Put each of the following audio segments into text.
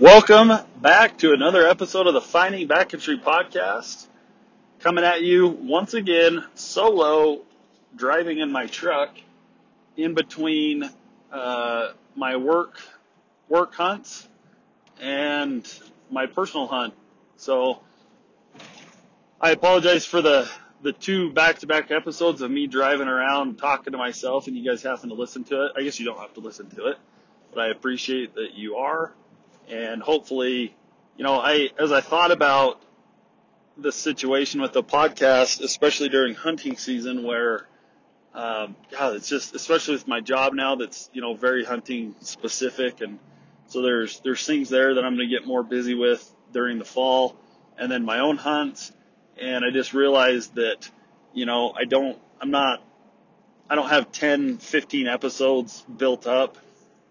Welcome back to another episode of the Finding Backcountry podcast. Coming at you once again, solo, driving in my truck in between uh, my work work hunts and my personal hunt. So I apologize for the the two back-to-back episodes of me driving around talking to myself and you guys having to listen to it. I guess you don't have to listen to it, but I appreciate that you are and hopefully, you know, I as I thought about the situation with the podcast, especially during hunting season, where um, God, it's just especially with my job now that's you know very hunting specific, and so there's there's things there that I'm going to get more busy with during the fall, and then my own hunts, and I just realized that you know I don't I'm not I don't have 10, 15 episodes built up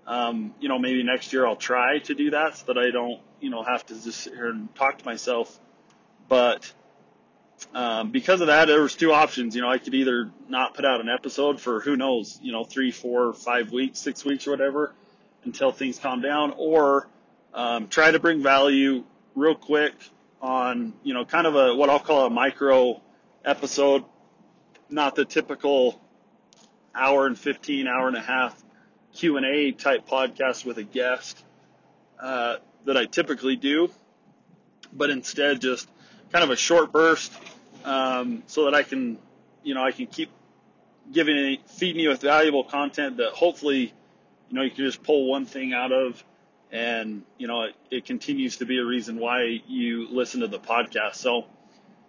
um, you know, maybe next year I'll try to do that so that I don't, you know, have to just sit here and talk to myself. But um, because of that, there was two options. You know, I could either not put out an episode for who knows, you know, three, four, five weeks, six weeks, or whatever, until things calm down, or um, try to bring value real quick on, you know, kind of a what I'll call a micro episode, not the typical hour and 15, hour and a half Q and A type podcast with a guest uh, that I typically do, but instead just kind of a short burst um, so that I can, you know, I can keep giving, feeding you with valuable content that hopefully, you know, you can just pull one thing out of, and you know, it, it continues to be a reason why you listen to the podcast. So.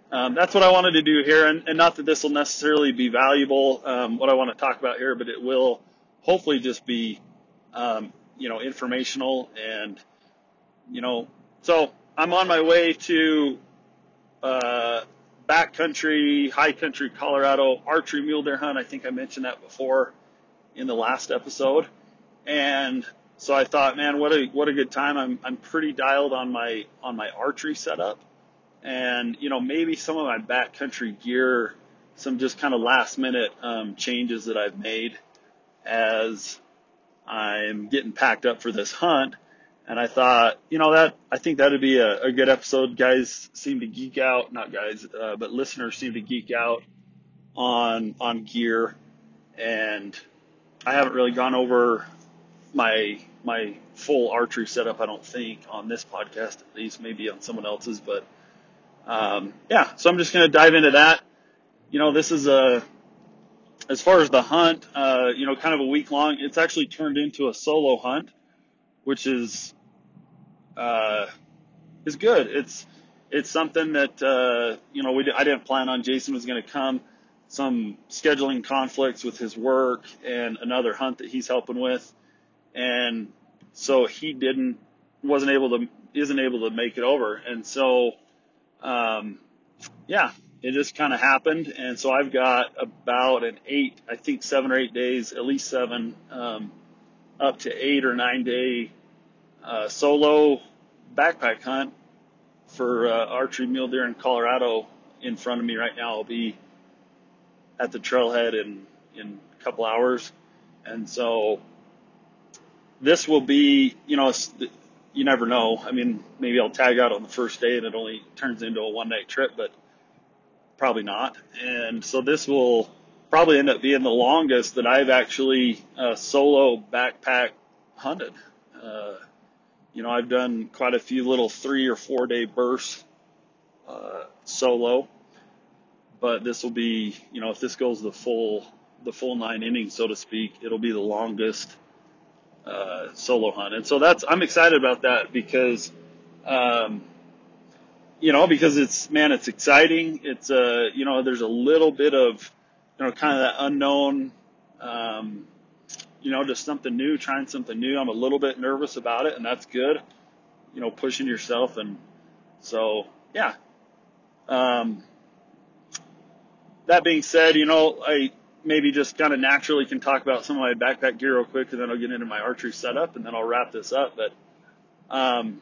Um, that's what I wanted to do here, and, and not that this will necessarily be valuable, um, what I want to talk about here, but it will hopefully just be, um, you know, informational and, you know, so I'm on my way to, uh, backcountry, high country, Colorado archery mule deer hunt. I think I mentioned that before in the last episode. And so I thought, man, what a, what a good time. I'm, I'm pretty dialed on my, on my archery setup and, you know, maybe some of my backcountry gear, some just kind of last minute, um, changes that I've made as I'm getting packed up for this hunt. And I thought, you know, that I think that'd be a, a good episode. Guys seem to geek out, not guys, uh, but listeners seem to geek out on on gear. And I haven't really gone over my my full archery setup. I don't think on this podcast, at least, maybe on someone else's. But um, yeah, so I'm just gonna dive into that. You know, this is a as far as the hunt, uh, you know, kind of a week long, it's actually turned into a solo hunt, which is, uh, is good. It's, it's something that, uh, you know, we, I didn't plan on Jason was going to come, some scheduling conflicts with his work and another hunt that he's helping with. And so he didn't, wasn't able to, isn't able to make it over. And so, um, yeah, it just kind of happened. And so I've got about an eight, I think seven or eight days, at least seven, um, up to eight or nine day uh, solo backpack hunt for uh, archery mule deer in Colorado in front of me right now. I'll be at the trailhead in in a couple hours, and so this will be, you know, you never know. I mean, maybe I'll tag out on the first day and it only turns into a one night trip, but probably not. And so this will probably end up being the longest that I've actually uh, solo backpack hunted. Uh, you know, I've done quite a few little three or four day bursts uh, solo, but this will be, you know, if this goes the full the full nine innings, so to speak, it'll be the longest uh, solo hunt. And so that's I'm excited about that because. Um, you know, because it's, man, it's exciting. It's, uh, you know, there's a little bit of, you know, kind of that unknown, um, you know, just something new, trying something new. I'm a little bit nervous about it and that's good, you know, pushing yourself. And so, yeah. Um, that being said, you know, I maybe just kind of naturally can talk about some of my backpack gear real quick and then I'll get into my archery setup and then I'll wrap this up. But, um,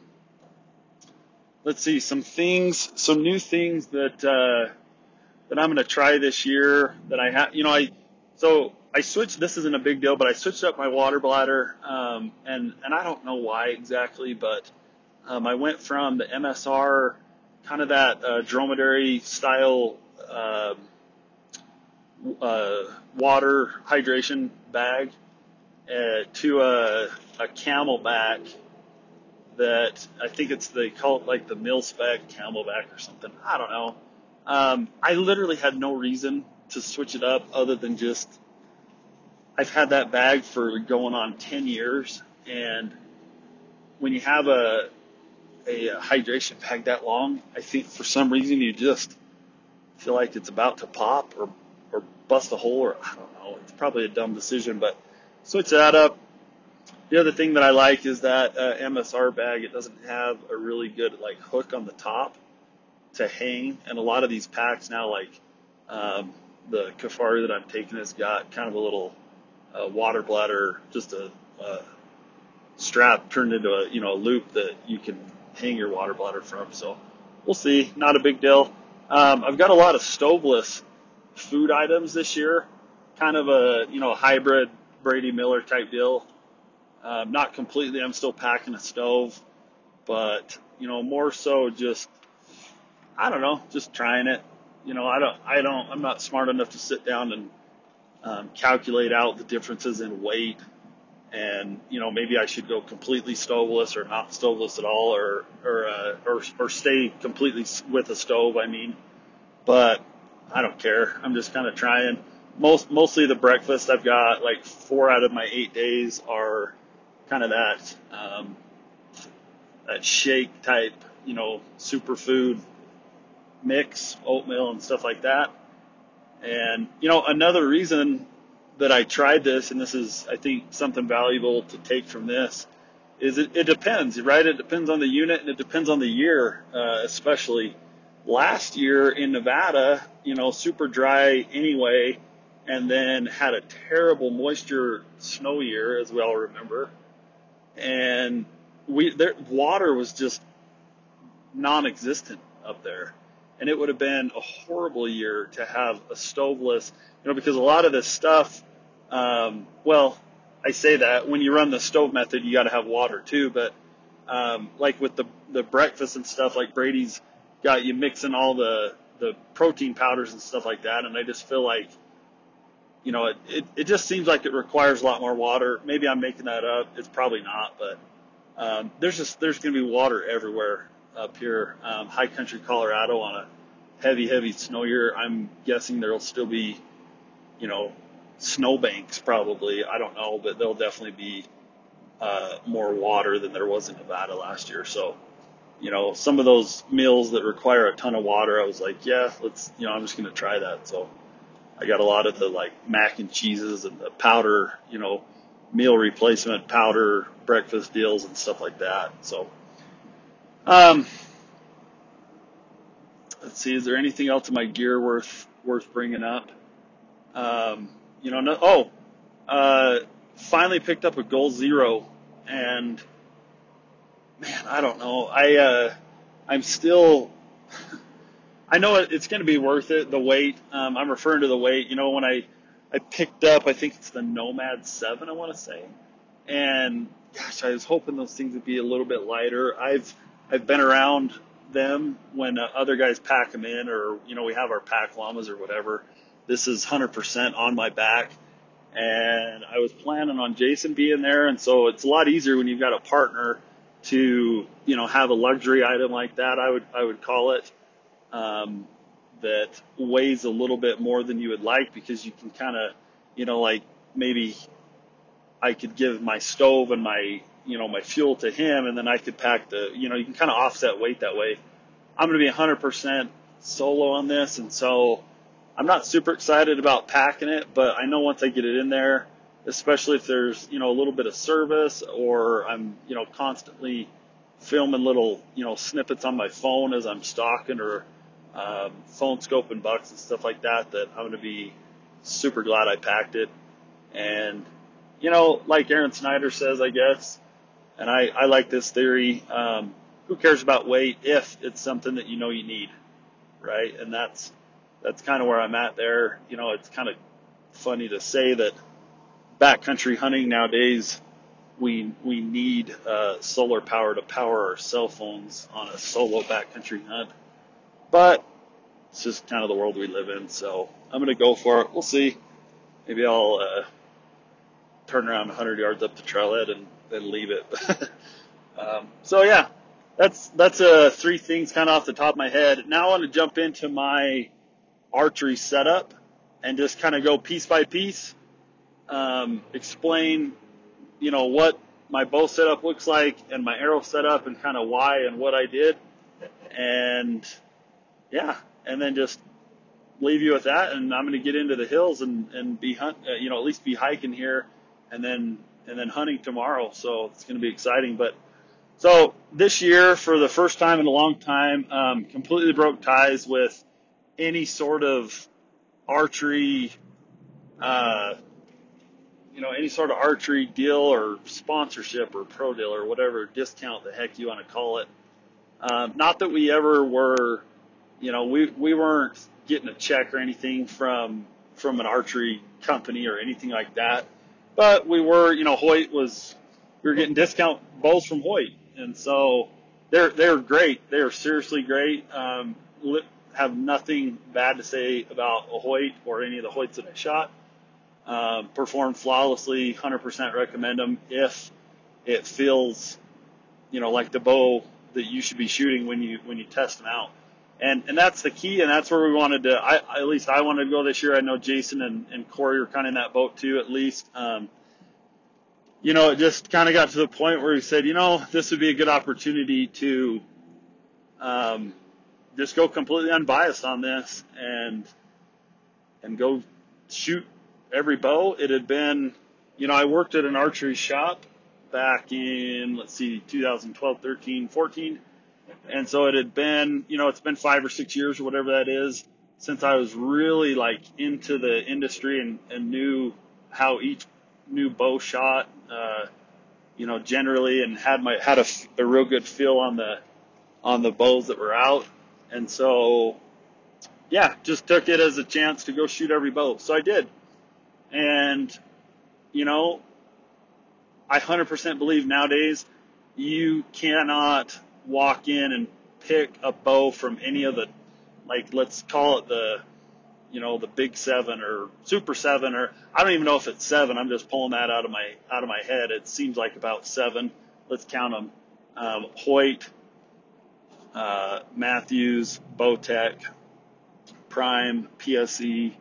let's see some things, some new things that uh, that I'm going to try this year. That I have, you know, I so I switched. This isn't a big deal, but I switched up my water bladder, um, and and I don't know why exactly, but Um, I went from the MSR, kind of that uh, dromedary style uh, uh, water hydration bag, uh, to a, a CamelBak that I think it's they call it like the mil spec CamelBak or something. I don't know. Um, I literally had no reason to switch it up other than just I've had that bag for going on 10 years and when you have a a hydration bag that long, I think for some reason you just feel like it's about to pop or or bust a hole or I don't know. It's probably a dumb decision, but switch that up. The other thing that I like is that uh, MSR bag. It doesn't have a really good like hook on the top to hang, and a lot of these packs now, like um, the Kifaru that I'm taking, has got kind of a little uh, water bladder, just a, a strap turned into a you know a loop that you can hang your water bladder from. So we'll see. Not a big deal. Um, I've got a lot of stoveless food items this year, kind of a you know hybrid Brady Miller type deal. Um, not completely. I'm still packing a stove, but you know more so just I don't know, just trying it. You know, I don't, I don't, I'm not smart enough to sit down and um, calculate out the differences in weight and you know maybe I should go completely stoveless or not stoveless at all, or or uh, or, or stay completely with a stove. I mean, but I don't care. I'm just kind of trying. Most mostly the breakfast I've got like four out of my eight days are kind of that um, that shake type, you know, superfood mix, oatmeal and stuff like that. And you know another reason that I tried this, and this is, I think, something valuable to take from this, is it, it depends, right? It depends on the unit and it depends on the year, uh, especially. Last year in Nevada, you know, super dry anyway, and then had a terrible moisture snow year, as we all remember. And we, there, water was just non-existent up there. And it would have been a horrible year to have a stoveless, you know, because a lot of this stuff um, well, I say that when you run the stove method, you got to have water too. But um, like with the the breakfast and stuff, like Brady's got you mixing all the the protein powders and stuff like that, and I just feel like you know it, it, it just seems like it requires a lot more water. Maybe I'm making that up. It's probably not, but um, there's just there's going to be water everywhere up here. Um, high country Colorado on a heavy heavy snow year. I'm guessing there'll still be you know snowbanks probably. I don't know, but there'll definitely be uh, more water than there was in Nevada last year. So, you know, some of those meals that require a ton of water, I was like, yeah, let's, you know, I'm just going to try that. So I got a lot of the like mac and cheeses and the powder, you know, meal replacement powder breakfast deals and stuff like that. So, um, let's see, is there anything else in my gear worth, worth bringing up? Um, you know, no, oh, uh, finally picked up a Goal Zero, and man, I don't know. I uh, I'm still. I know it's going to be worth it. The weight. Um, I'm referring to the weight. You know, when I I picked up, I think it's the Nomad Seven. I want to say, and gosh, I was hoping those things would be a little bit lighter. I've I've been around them when uh, other guys pack them in, or you know, we have our pack llamas or whatever this is 100% on my back. And I was planning on Jason being there. And so it's a lot easier when you've got a partner to, you know, have a luxury item like that. I would, I would call it, um, that weighs a little bit more than you would like because you can kind of, you know, like maybe I could give my stove and my, you know, my fuel to him and then I could pack the, you know, you can kind of offset weight that way. I'm going to be 100% solo on this. And so, I'm not super excited about packing it, but I know once I get it in there, especially if there's, you know, a little bit of service or I'm, you know, constantly filming little, you know, snippets on my phone as I'm stalking or um, phone scoping bucks and stuff like that, that I'm going to be super glad I packed it. And, you know, like Aron Snyder says, I guess, and I, I like this theory, um, who cares about weight if it's something that you know you need, right? And that's, that's kind of where I'm at there. You know, it's kind of funny to say that backcountry hunting nowadays we we need uh, solar power to power our cell phones on a solo backcountry hunt. But it's just kind of the world we live in, so I'm gonna go for it. We'll see. Maybe I'll uh, turn around 100 yards up the trailhead and then leave it. um, so yeah, that's that's uh, three things kind of off the top of my head. Now I want to jump into my archery setup and just kind of go piece by piece, um, explain, you know, what my bow setup looks like and my arrow setup and kind of why and what I did, and yeah, and then just leave you with that. And I'm going to get into the hills and and be hunt, uh, you know, at least be hiking here, and then and then hunting tomorrow. So it's going to be exciting, but. So this year, for the first time in a long time, um, completely broke ties with any sort of archery, uh, you know, any sort of archery deal or sponsorship or pro deal or whatever discount the heck you want to call it. Um, not that we ever were, you know, we we weren't getting a check or anything from from an archery company or anything like that, but we were, you know, Hoyt was we were getting discount bows from Hoyt, and so they're they're great. They're seriously great. Um, have nothing bad to say about a Hoyt or any of the Hoyts that I shot. Um, performed flawlessly, 100% recommend them if it feels, you know, like the bow that you should be shooting when you when you test them out. And and that's the key, and that's where we wanted to. I at least I wanted to go this year. I know Jason and, and Corey are kind of in that boat too, at least. Um, you know, it just kind of got to the point where we said, you know, this would be a good opportunity to um, just go completely unbiased on this and and go shoot every bow. It had been, you know, I worked at an archery shop back in let's see, 2012, 13, 14, and so it had been, you know, it's been five or six years or whatever that is since I was really like into the industry and, and knew how each new bow shot, uh, you know, generally and had my had a, a real good feel on the on the bows that were out. And so, yeah, just took it as a chance to go shoot every bow. So I did. And, you know, I 100% believe nowadays you cannot walk in and pick a bow from any of the, like, let's call it the, you know, the big seven or super seven or I don't even know if it's seven. I'm just pulling that out of my, out of my head. It seems like about seven. Let's count them. Um, Hoyt, uh, Mathews, Bowtech, Prime, PSE.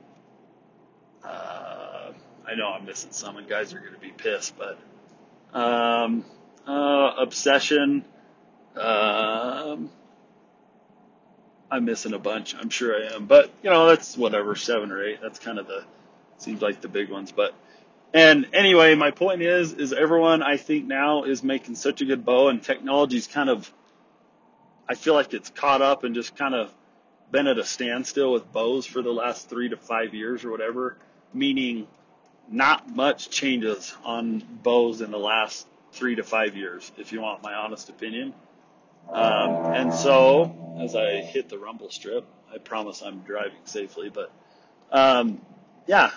Uh, I know I'm missing some, and guys are going to be pissed, but um, uh, Obsession. Um, I'm missing a bunch. I'm sure I am, but you know that's whatever, seven or eight. That's kind of the seems like the big ones, but. And anyway, my point is, is everyone I think now is making such a good bow and technology's kind of I feel like it's caught up and just kind of been at a standstill with bows for the last three to five years or whatever, meaning not much changes on bows in the last three to five years, if you want my honest opinion. Um, and so, as I hit the rumble strip, I promise I'm driving safely, but um, yeah,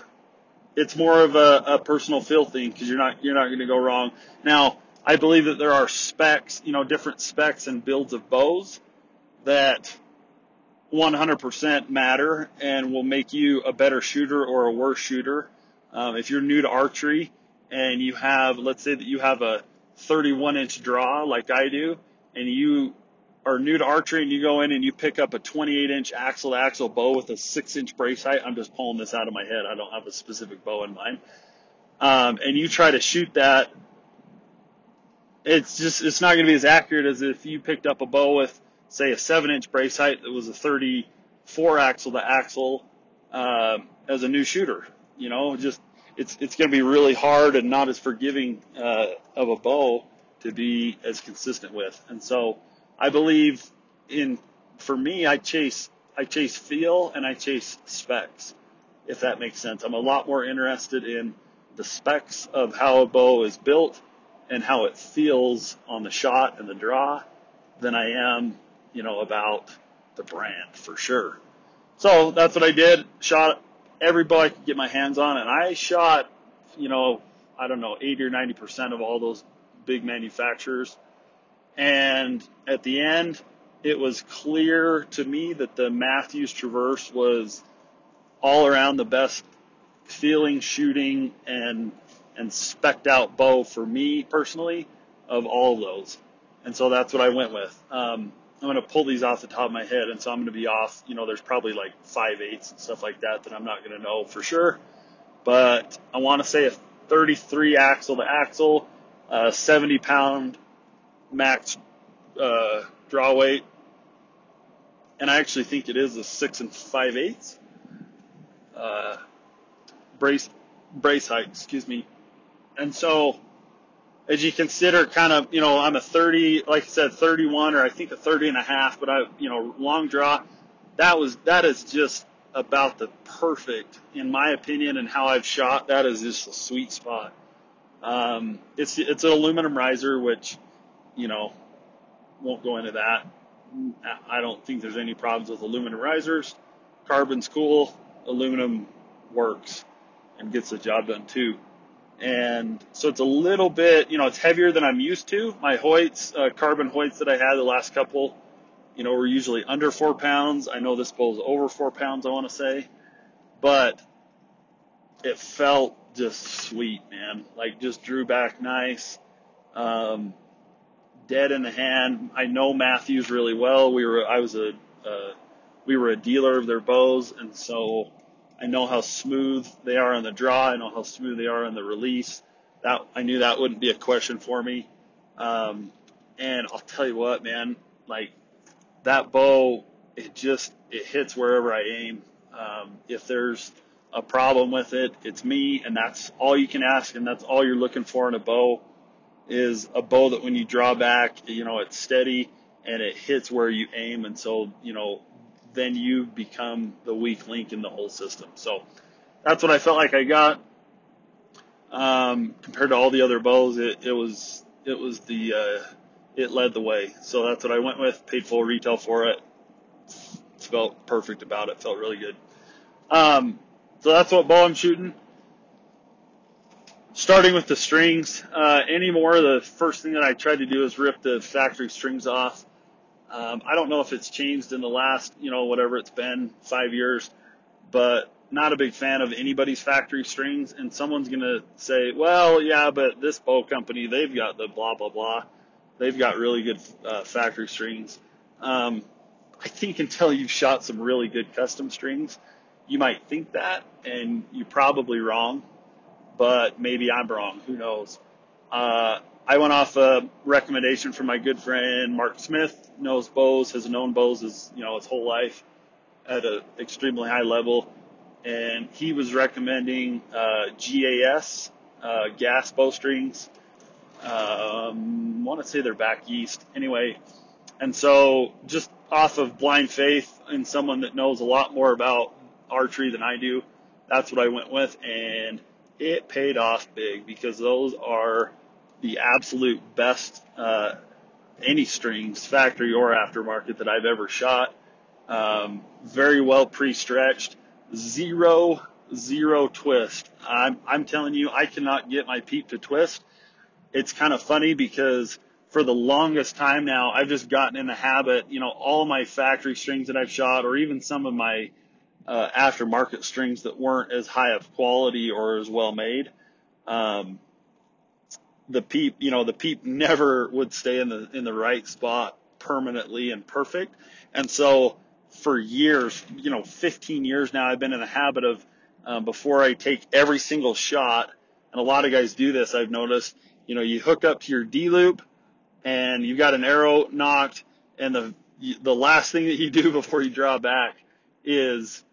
it's more of a, a personal feel thing because you're not you're not going to go wrong. Now, I believe that there are specs, you know, different specs and builds of bows that 100% matter and will make you a better shooter or a worse shooter. Um, if you're new to archery and you have, let's say that you have a 31 inch draw like I do, and you are new to archery and you go in and you pick up a 28 inch axle to axle bow with a six inch brace height. I'm just pulling this out of my head. I don't have a specific bow in mind. Um, and you try to shoot that it's just it's not going to be as accurate as if you picked up a bow with say a seven inch brace height that was a 34 axle to axle uh, as a new shooter. You know, just it's it's going to be really hard and not as forgiving uh, of a bow to be as consistent with. And so I believe in for me, I chase I chase feel and I chase specs, if that makes sense. I'm a lot more interested in the specs of how a bow is built and how it feels on the shot and the draw than I am, you know, about the brand for sure. So that's what I did. Shot every bow I could get my hands on, and I shot, you know, I don't know, 80 or 90% of all those big manufacturers. And at the end, it was clear to me that the Mathews Traverse was all around the best feeling, shooting, and and specked out bow for me personally of all those. And so that's what I went with. Um, I'm going to pull these off the top of my head, and so I'm going to be off. You know, there's probably like five eighths and stuff like that that I'm not going to know for sure. But I want to say a 33 axle to axle, uh, 70 pound max uh, draw weight, and I actually think it is a six and five eighths uh, brace brace height. Excuse me. And so, as you consider, kind of, you know, I'm a 30, like I said, 31 or I think a 30 and a half, but I, you know, long draw. That was that is just about the perfect, in my opinion, and how I've shot. That is just a sweet spot. Um, it's it's an aluminum riser, which, you know, won't go into that. I don't think there's any problems with aluminum risers. Carbon's cool. Aluminum works and gets the job done too. And so it's a little bit, you know, it's heavier than I'm used to. My Hoyts, uh, carbon Hoyts that I had the last couple, you know, were usually under four pounds. I know this bow's over four pounds, I want to say, but it felt just sweet, man. Like just drew back nice. Um, dead in the hand. I know Mathews really well. We were, I was a, uh, we were a dealer of their bows, and so I know how smooth they are on the draw. I know how smooth they are on the release. That I knew that wouldn't be a question for me. Um, and I'll tell you what, man, like that bow, it just it hits wherever I aim. Um, if there's a problem with it, it's me, and that's all you can ask, and that's all you're looking for in a bow is a bow that when you draw back, you know, it's steady and it hits where you aim. And so, you know, then you become the weak link in the whole system. So that's what I felt like I got. Um, compared to all the other bows, it, it was, it was the, uh, it led the way. So that's what I went with, paid full retail for it. Felt perfect about it. Felt really good. Um, so that's what bow I'm shooting starting with the strings. Uh, anymore, the first thing that I tried to do is rip the factory strings off. Um, I don't know if it's changed in the last, you know, whatever it's been, five years, but not a big fan of anybody's factory strings. And someone's going to say, well, yeah, but this bow company, they've got the blah, blah, blah. They've got really good uh, factory strings. Um, I think until you've shot some really good custom strings, you might think that, and you're probably wrong but maybe I'm wrong. Who knows? Uh, I went off a recommendation from my good friend Mark Smith. Knows bows, has known bows his you know his whole life at an extremely high level, and he was recommending uh, GAS uh, gas bowstrings. Um, want to say they're back east anyway, and so just off of blind faith in someone that knows a lot more about archery than I do, that's what I went with, and it paid off big because those are the absolute best uh, any strings, factory or aftermarket, that I've ever shot. Um, very well pre-stretched, zero zero twist. I'm I'm telling you, I cannot get my peep to twist. It's kind of funny because for the longest time now, I've just gotten in the habit. You know, all my factory strings that I've shot, or even some of my uh, aftermarket strings that weren't as high of quality or as well made. Um, the peep, you know, the peep never would stay in the in the right spot permanently and perfect. And so for years, you know, 15 years now, I've been in the habit of um, before I take every single shot, and a lot of guys do this. I've noticed, you know, you hook up to your D loop, and you've got an arrow nocked, and the the last thing that you do before you draw back is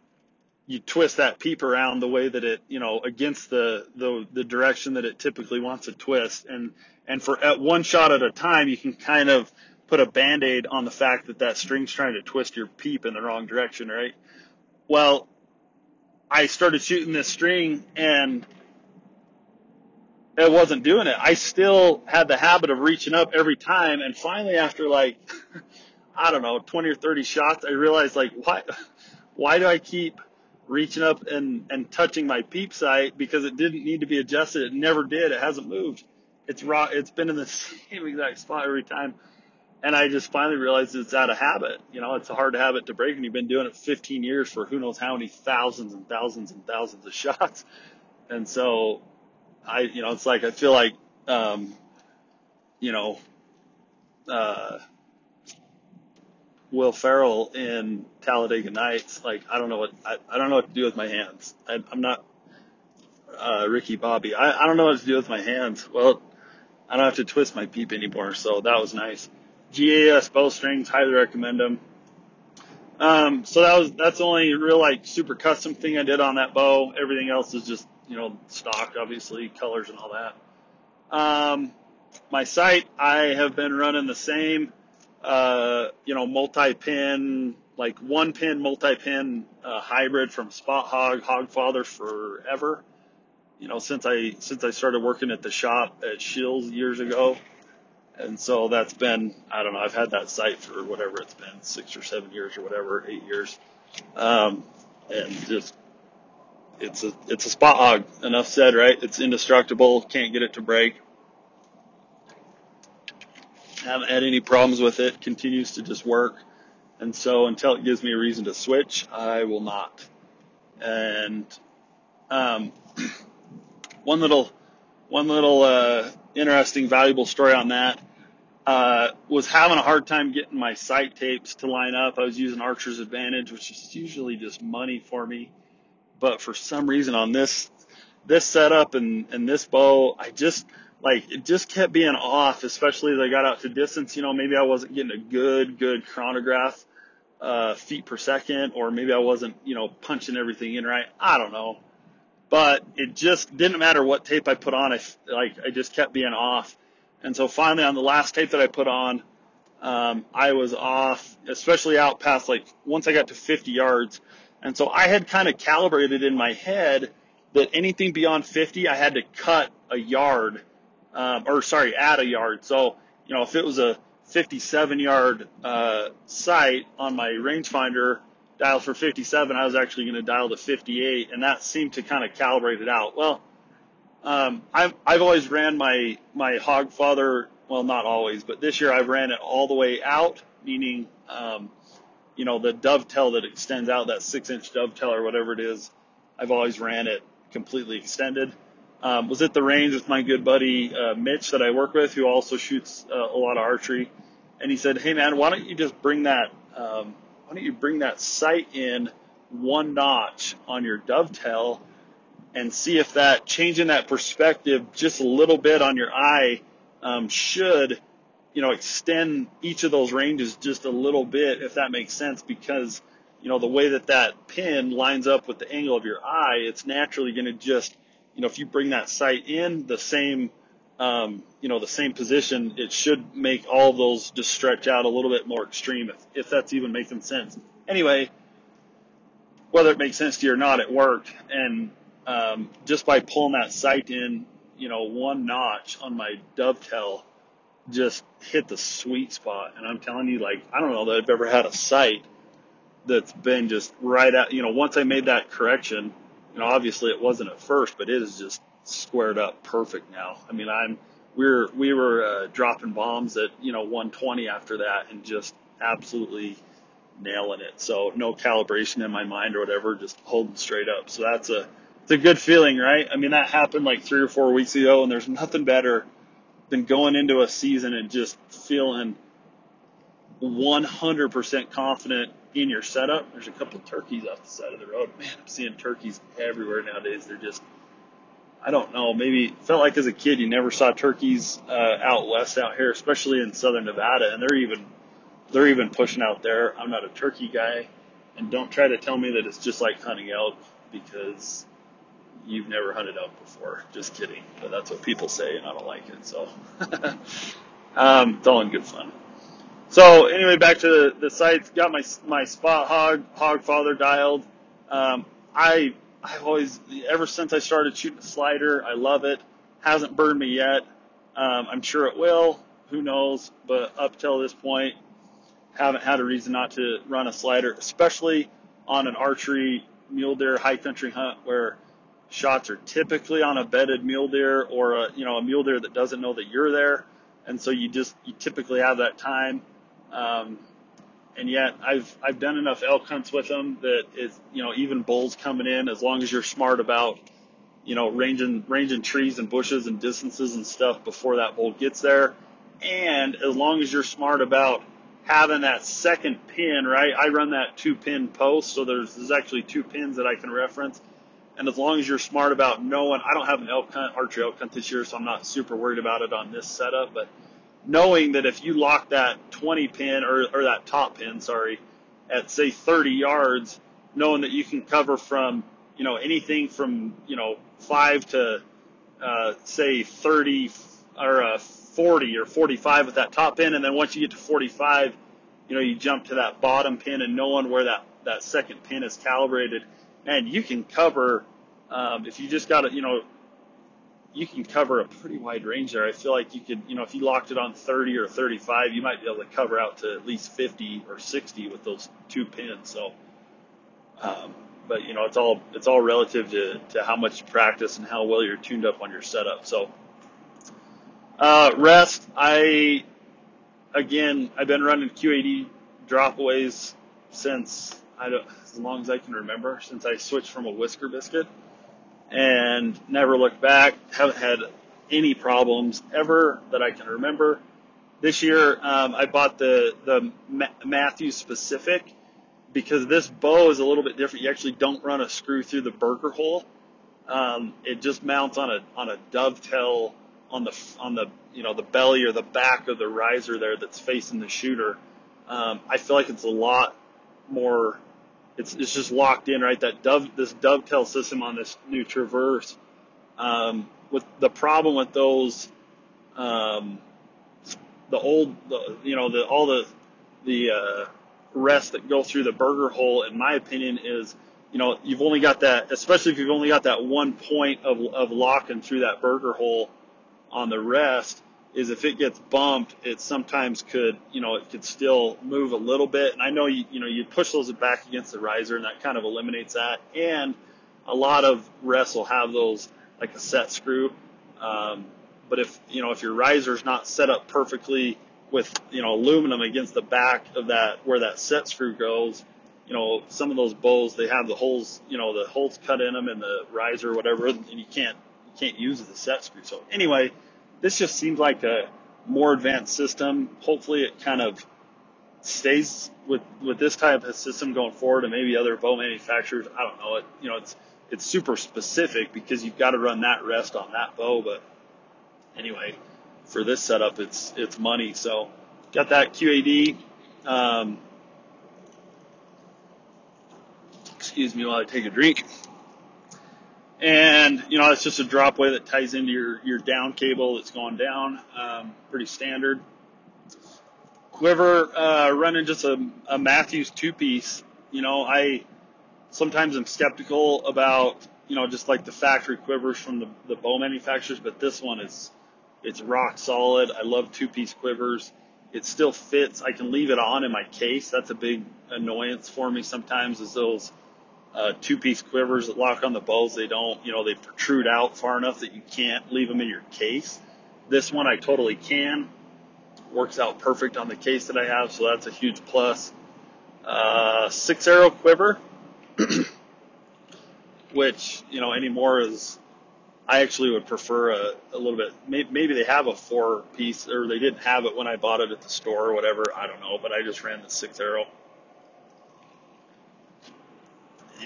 you twist that peep around the way that it, you know, against the, the, the direction that it typically wants to twist. And, and for at one shot at a time, you can kind of put a band-aid on the fact that that string's trying to twist your peep in the wrong direction, right? Well, I started shooting this string and it wasn't doing it. I still had the habit of reaching up every time. And finally, after like, I don't know, 20 or 30 shots, I realized like, why, why do I keep reaching up and, and touching my peep sight because it didn't need to be adjusted. It never did. It hasn't moved. It's raw. It's been in the same exact spot every time. And I just finally realized it's out of habit. You know, it's a hard habit to break and you've been doing it 15 years for who knows how many thousands and thousands and thousands of shots. And so I, you know, it's like, I feel like, um, you know, uh, Will Ferrell in Talladega Nights. Like I don't know what I, I don't know what to do with my hands. I, I'm not uh, Ricky Bobby. I, I don't know what to do with my hands. Well, I don't have to twist my peep anymore, so that was nice. GAS bowstrings, highly recommend them. Um, so that was that's the only real like super custom thing I did on that bow. Everything else is just you know stock, obviously colors and all that. Um, my sight, I have been running the same uh, you know, multi-pin, like one pin multi-pin uh, hybrid from Spot Hogg, Hogfather forever. You know, since I since I started working at the shop at Scheels years ago, and so that's been I don't know I've had that sight for whatever it's been six or seven years or whatever eight years, um, and just it's a it's a Spot Hogg. Enough said, right? It's indestructible. Can't get it to break haven't had any problems with it. Continues to just work. And so until it gives me a reason to switch, I will not. And um, one little one little uh, interesting, valuable story on that uh, was having a hard time getting my sight tapes to line up. I was using Archer's Advantage, which is usually just money for me, but for some reason on this this setup and and this bow, I just like it just kept being off, especially as I got out to distance. You know, maybe I wasn't getting a good, good chronograph uh, feet per second, or maybe I wasn't, you know, punching everything in right. I don't know, but it just didn't matter what tape I put on. I like I just kept being off, and so finally on the last tape that I put on, um, I was off, especially out past like once I got to 50 yards, and so I had kind of calibrated in my head that anything beyond 50, I had to cut a yard um, or sorry, add a yard. So, you know, if it was a 57 yard uh, sight on my rangefinder dial for 57, I was actually going to dial to 58, and that seemed to kind of calibrate it out. Well, um, I've, I've always ran my my Hogfather, well, not always, but this year I've ran it all the way out, meaning, um, you know, the dovetail that extends out, that six inch dovetail or whatever it is. I've always ran it completely extended. Um, was at the range with my good buddy uh, Mitch that I work with, who also shoots uh, a lot of archery, and he said, "Hey man, why don't you just bring that? Um, why don't you bring that sight in one notch on your dovetail, and see if that changing that perspective just a little bit on your eye um, should, you know, extend each of those ranges just a little bit, if that makes sense, because." You know, the way that that pin lines up with the angle of your eye, it's naturally going to just you know, if you bring that sight in the same, um, you know, the same position, it should make all those just stretch out a little bit more extreme, if, if that's even making sense. Anyway, whether it makes sense to you or not, it worked. And um, just by pulling that sight in, you know, one notch on my dovetail, just hit the sweet spot. And I'm telling you, like, I don't know that I've ever had a sight that's been just right at, you know, once I made that correction, you know, obviously it wasn't at first, but it is just squared up perfect now. I mean, I'm we were we were uh, dropping bombs at you know 120 after that, and just absolutely nailing it. So no calibration in my mind or whatever, just holding straight up. So that's a it's a good feeling, right? I mean, that happened like three or four weeks ago, and there's nothing better than going into a season and just feeling 100% confident in your setup. There's a couple of turkeys off the side of the road. Man, I'm seeing turkeys everywhere nowadays. They're just, I don't know, maybe felt like as a kid you never saw turkeys uh, out west out here, especially in southern Nevada, and they're even they're even pushing out there. I'm not a turkey guy, and don't try to tell me that it's just like hunting elk because you've never hunted elk before. Just kidding, but that's what people say, and I don't like it. So, um, it's all in good fun. So anyway, back to the, the sights. Got my my spot hog hog father dialed. Um, I I've always ever since I started shooting a slider, I love it. Hasn't burned me yet. Um, I'm sure it will. Who knows? But up till this point, haven't had a reason not to run a slider, especially on an archery mule deer high country hunt where shots are typically on a bedded mule deer or a, you know, a mule deer that doesn't know that you're there. And so you just, you typically have that time. Um, and yet I've, I've done enough elk hunts with them that it's, you know, even bulls coming in, as long as you're smart about, you know, ranging, ranging trees and bushes and distances and stuff before that bull gets there. And as long as you're smart about having that second pin, right? I run that two pin post, so there's, there's actually two pins that I can reference. And as long as you're smart about knowing, I don't have an elk hunt, archery elk hunt this year, so I'm not super worried about it on this setup, but knowing that if you lock that 20 pin or, or that top pin, sorry, at say 30 yards, knowing that you can cover from, you know, anything from, you know, five to, uh, say 30 or uh, 40 or 45 with that top pin. And then once you get to 45, you know, you jump to that bottom pin and knowing where that, that second pin is calibrated. And you can cover, um, if you just got to, you know, you can cover a pretty wide range there. I feel like you could, you know, if you locked it on 30 or 35, you might be able to cover out to at least 50 or 60 with those two pins. So, um, but you know, it's all it's all relative to, to how much you practice and how well you're tuned up on your setup. So, uh, rest, I again, I've been running QAD dropaways since I don't, as long as I can remember, since I switched from a whisker biscuit and never looked back. Haven't had any problems ever that I can remember. This year, um, I bought the the Mathews specific because this bow is a little bit different. You actually don't run a screw through the Berger hole. Um, it just mounts on a on a dovetail on the on the you know the belly or the back of the riser there that's facing the shooter. Um, I feel like it's a lot more it's it's just locked in, right? That dove this dovetail system on this new Traverse. Um, with the problem with those, um, the old, the, you know, the all the the uh, rests that go through the Berger hole, in my opinion, is you know you've only got that, especially if you've only got that one point of of locking through that Berger hole on the rest is if it gets bumped, it sometimes could, you know, it could still move a little bit. And I know you, you know, you push those back against the riser and that kind of eliminates that. And a lot of rests will have those like a set screw. Um, but if, you know, if your riser's not set up perfectly with, you know, aluminum against the back of that, where that set screw goes, you know, some of those bows, they have the holes, you know, the holes cut in them and the riser or whatever, and you can't, you can't use the set screw. So anyway, this just seems like a more advanced system. Hopefully it kind of stays with, with this type of system going forward and maybe other bow manufacturers. I don't know. It, you know, it's, it's super specific because you've got to run that rest on that bow. But anyway, for this setup, it's, it's money. So got that QAD. Um, excuse me while I take a drink. And, you know, it's just a dropaway that ties into your, your down cable that's going down. Um, pretty standard. Quiver, uh, running just a, a Mathews two piece. You know, I sometimes am skeptical about, you know, just like the factory quivers from the, the bow manufacturers, but this one is, it's rock solid. I love two piece quivers. It still fits. I can leave it on in my case. That's a big annoyance for me sometimes is those, uh, two-piece quivers that lock on the bows. They don't, you know, they protrude out far enough that you can't leave them in your case. This one I totally can. Works out perfect on the case that I have, so that's a huge plus. Uh, six arrow quiver, which, you know, anymore is, I actually would prefer a, a little bit, maybe they have a four piece, or they didn't have it when I bought it at the store or whatever, I don't know, but I just ran the six arrow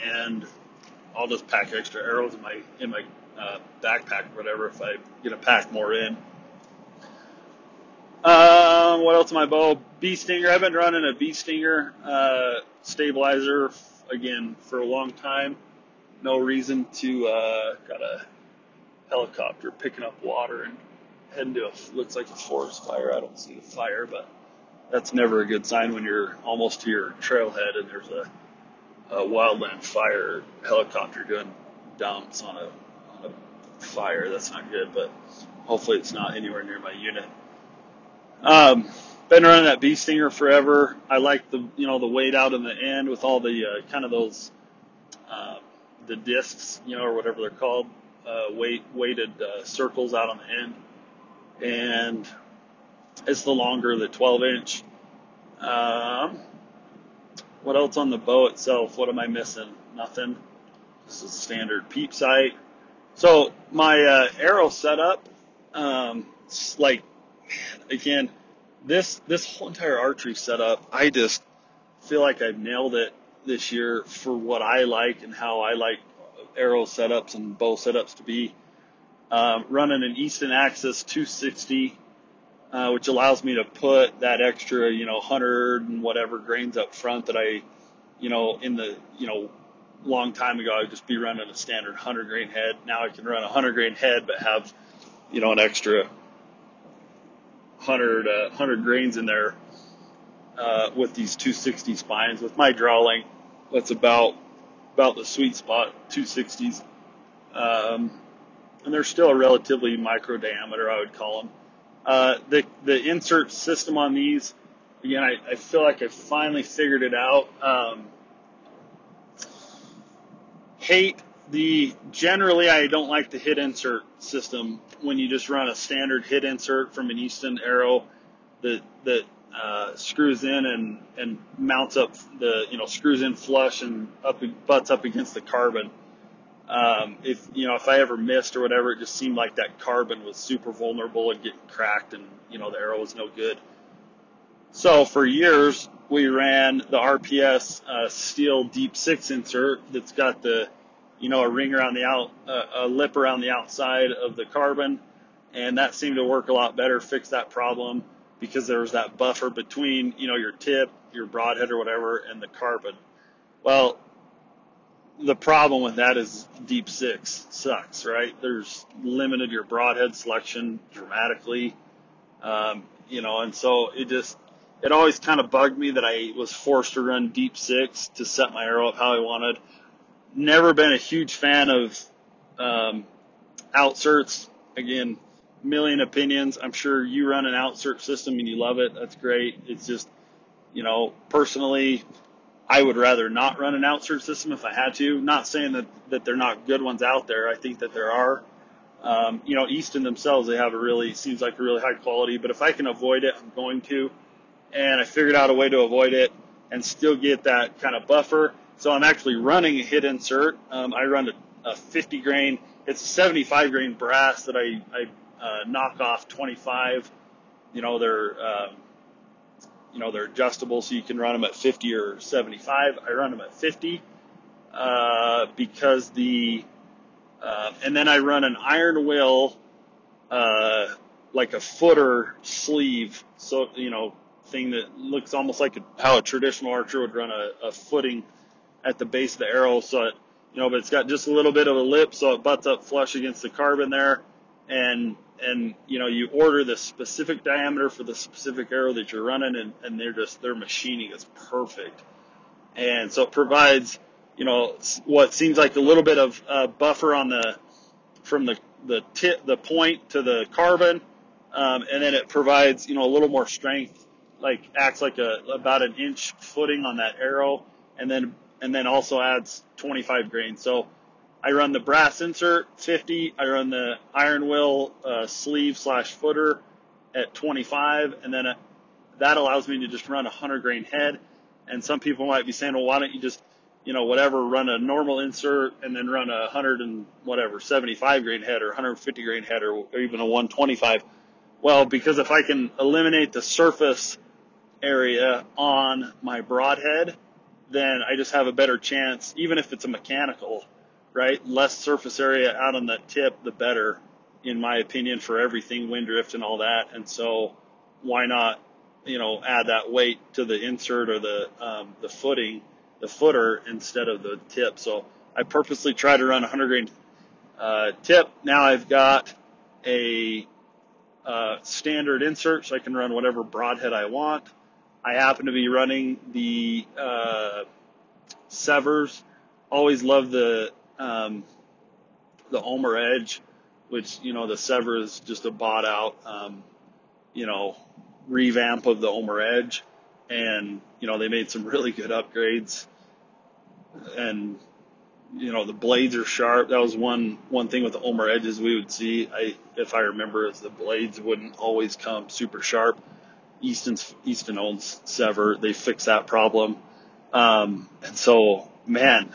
and I'll just pack extra arrows in my in my uh, backpack or whatever if I get to pack more in. Um, what else am I bow? Bee stinger. I've been running a bee stinger uh, stabilizer again for a long time. No reason to uh, got a helicopter picking up water and heading to a looks like a forest fire. I don't see the fire, but that's never a good sign when you're almost to your trailhead and there's a a wildland fire helicopter doing dumps on a, on a fire. That's not good, but hopefully it's not anywhere near my unit. Um, been running that bee stinger forever. I like the you know the weight out in the end with all the uh, kind of those um, the discs, you know, or whatever they're called, uh, weight, weighted uh, circles out on the end. And it's the longer, the 12 inch. Um, what else on the bow itself? What am I missing? Nothing. This is a standard peep sight. So my uh, arrow setup, um, like again, this this whole entire archery setup, I just feel like I've nailed it this year for what I like and how I like arrow setups and bow setups to be. Um, running an Easton Axis 260, uh, which allows me to put that extra, you know, 100 and whatever grains up front that I, you know, in the, you know, long time ago I'd just be running a standard 100 grain head. Now I can run a 100 grain head, but have, you know, an extra 100, uh, 100 grains in there uh, with these 260 spines. With my draw length, that's about about the sweet spot, 260s. Um, and they're still a relatively micro diameter, I would call them. Uh, the the insert system on these, again, I, I feel like I finally figured it out. Um, hate the generally I don't like the hit insert system when you just run a standard hit insert from an Easton arrow that that uh, screws in and, and mounts up the, you know, screws in flush and up, butts up against the carbon. Um, if, you know, if I ever missed or whatever, it just seemed like that carbon was super vulnerable and getting cracked and, you know, the arrow was no good. So for years, we ran the RPS, uh, steel deep six insert that's got the, you know, a ring around the out, uh, a lip around the outside of the carbon. And that seemed to work a lot better, fix that problem because there was that buffer between, you know, your tip, your broadhead or whatever, and the carbon. Well, the problem with that is deep six sucks, right? There's limited your broadhead selection dramatically, um, you know, and so it just, it always kind of bugged me that I was forced to run deep six to set my arrow up how I wanted. Never been a huge fan of um, outserts. Again, million opinions. I'm sure you run an outsert system and you love it. That's great. It's just, you know, personally, I would rather not run an outsert system if I had to. Not saying that, that they're not good ones out there. I think that there are. Um, you know, Easton themselves, they have a really, seems like a really high quality, but if I can avoid it, I'm going to. And I figured out a way to avoid it and still get that kind of buffer. So I'm actually running a hit insert. Um, I run a, a 50 grain. It's a 75 grain brass that I, I uh, knockoff 25. You know, they're, um, you know, they're adjustable so you can run them at 50 or 75. I run them at 50, uh, because the, uh, and then I run an iron will, uh, like a footer sleeve. So, you know, thing that looks almost like a, how a traditional archer would run a, a footing at the base of the arrow. So it, you know, but it's got just a little bit of a lip so it butts up flush against the carbon there. And and you know you order the specific diameter for the specific arrow that you're running and, and they're just their machining is perfect. And so it provides you know what seems like a little bit of uh, buffer on the from the the tip the point to the carbon um, and then it provides you know a little more strength like acts like a about an inch footing on that arrow and then and then also adds 25 grains. So I run the brass insert 50. I run the iron will uh, sleeve slash footer at 25, and then uh, that allows me to just run a 100 grain head. And some people might be saying, well, why don't you just, you know, whatever, run a normal insert and then run a 100 and whatever 75 grain head or 150 grain head or, or even a 125. Well, because if I can eliminate the surface area on my broadhead, then I just have a better chance, even if it's a mechanical right? Less surface area out on the tip, the better, in my opinion, for everything, wind drift and all that. And so why not, you know, add that weight to the insert or the, um, the footing, the footer instead of the tip. So I purposely try to run a 100 grain, uh, tip. Now I've got a, uh, standard insert so I can run whatever broadhead I want. I happen to be running the, uh, Sevrs. Always love the um, the Ulmer Edge, which you know the Sevr is just a bought out, um, you know, revamp of the Ulmer Edge, and you know they made some really good upgrades, and you know the blades are sharp. That was one one thing with the Ulmer edges we would see. I if I remember, is the blades wouldn't always come super sharp. Easton's Easton owns Sevr. They fixed that problem, um, and so man,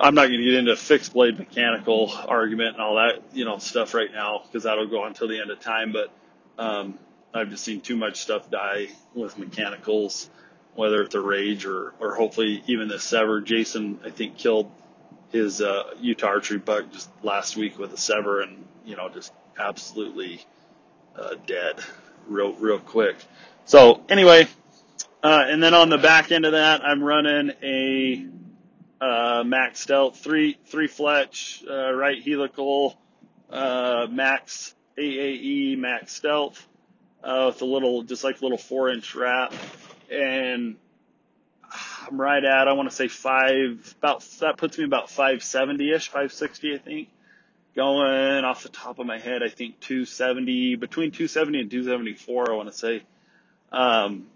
I'm not going to get into a fixed blade mechanical argument and all that you know stuff right now because that'll go on until the end of time. But um, I've just seen too much stuff die with mechanicals whether it's a rage or, or hopefully even the Sevr. Jason, I think, killed his uh, Utah archery buck just last week with a Sevr and, you know, just absolutely uh, dead real, real quick. So anyway, uh, and then on the back end of that, I'm running a uh, Max Stealth three three Fletch uh, right helical uh, Max AAE Max Stealth uh, with a little just like a little four inch wrap. And I'm right at I want to say five about that puts me about 570 ish 560 I think. Going off the top of my head I think 270 between 270 and 274 I want to say. Um,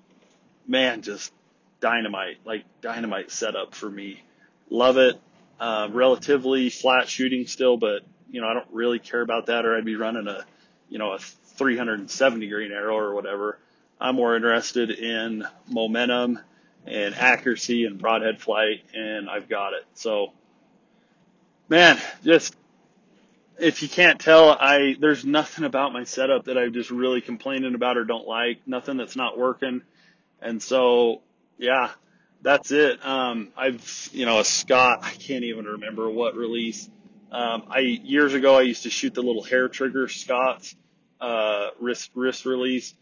man just dynamite like dynamite setup for me love it uh, relatively flat shooting still but you know I don't really care about that or I'd be running a you know a 370 grain arrow or whatever I'm more interested in momentum and accuracy and broadhead flight, and I've got it. So, man, just if you can't tell, I there's nothing about my setup that I'm just really complaining about or don't like. Nothing that's not working, and so yeah, that's it. Um, I've you know a Scott. I can't even remember what release. Um, I years ago I used to shoot the little hair trigger Scotts uh, wrist wrist release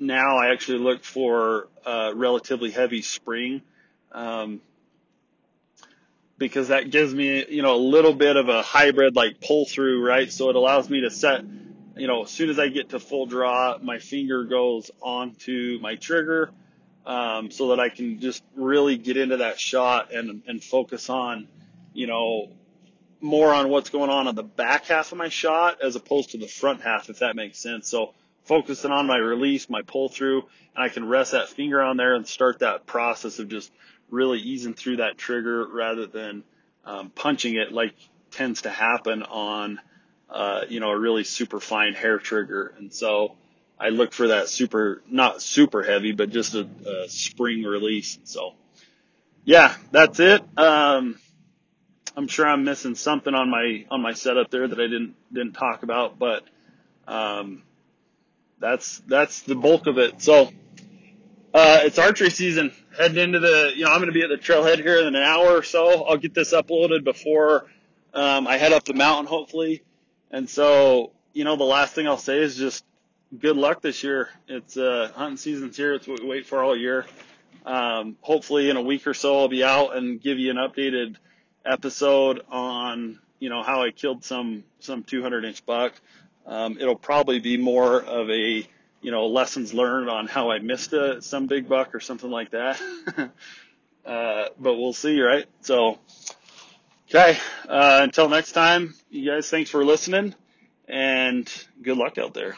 now I actually look for a relatively heavy spring, um, because that gives me, you know, a little bit of a hybrid like pull through, right? So it allows me to set, you know, as soon as I get to full draw, my finger goes onto my trigger, um, so that I can just really get into that shot and, and focus on, you know, more on what's going on on the back half of my shot as opposed to the front half, if that makes sense. So focusing on my release, my pull through, and I can rest that finger on there and start that process of just really easing through that trigger rather than um, punching it like tends to happen on, uh, you know, a really super fine hair trigger. And so I look for that super, not super heavy, but just a, a spring release. So yeah, that's it. Um, I'm sure I'm missing something on my, on my setup there that I didn't, didn't talk about, but, um, that's that's the bulk of it. So uh, it's archery season. Heading into the, you know, I'm going to be at the trailhead here in an hour or so. I'll get this uploaded before um, I head up the mountain, hopefully. And so, you know, the last thing I'll say is just good luck this year. It's uh, hunting season's here. It's what we wait for all year. Um, hopefully, in a week or so, I'll be out and give you an updated episode on, you know, how I killed some some 200 inch buck. Um, it'll probably be more of a, you know, lessons learned on how I missed a, some big buck or something like that. uh, but we'll see, right? So, okay. Uh, until next time, you guys, thanks for listening and good luck out there.